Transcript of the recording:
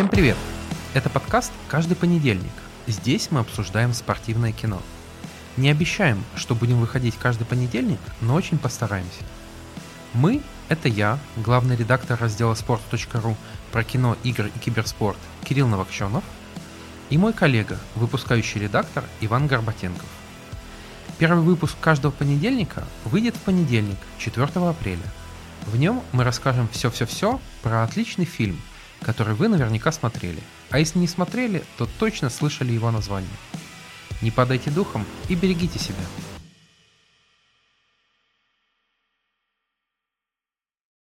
Всем привет! Это подкаст «Каждый понедельник». Здесь мы обсуждаем спортивное кино. Не обещаем, что будем выходить каждый понедельник, но очень постараемся. Мы – это я, главный редактор раздела sport.ru про кино, игры и киберспорт Кирилл Новокщенов и мой коллега, выпускающий редактор Иван Горбатенков. Первый выпуск каждого понедельника выйдет в понедельник, 4 апреля. В нем мы расскажем все-все-все про отличный фильм, который вы наверняка смотрели. А если не смотрели, то точно слышали его название. Не падайте духом и берегите себя.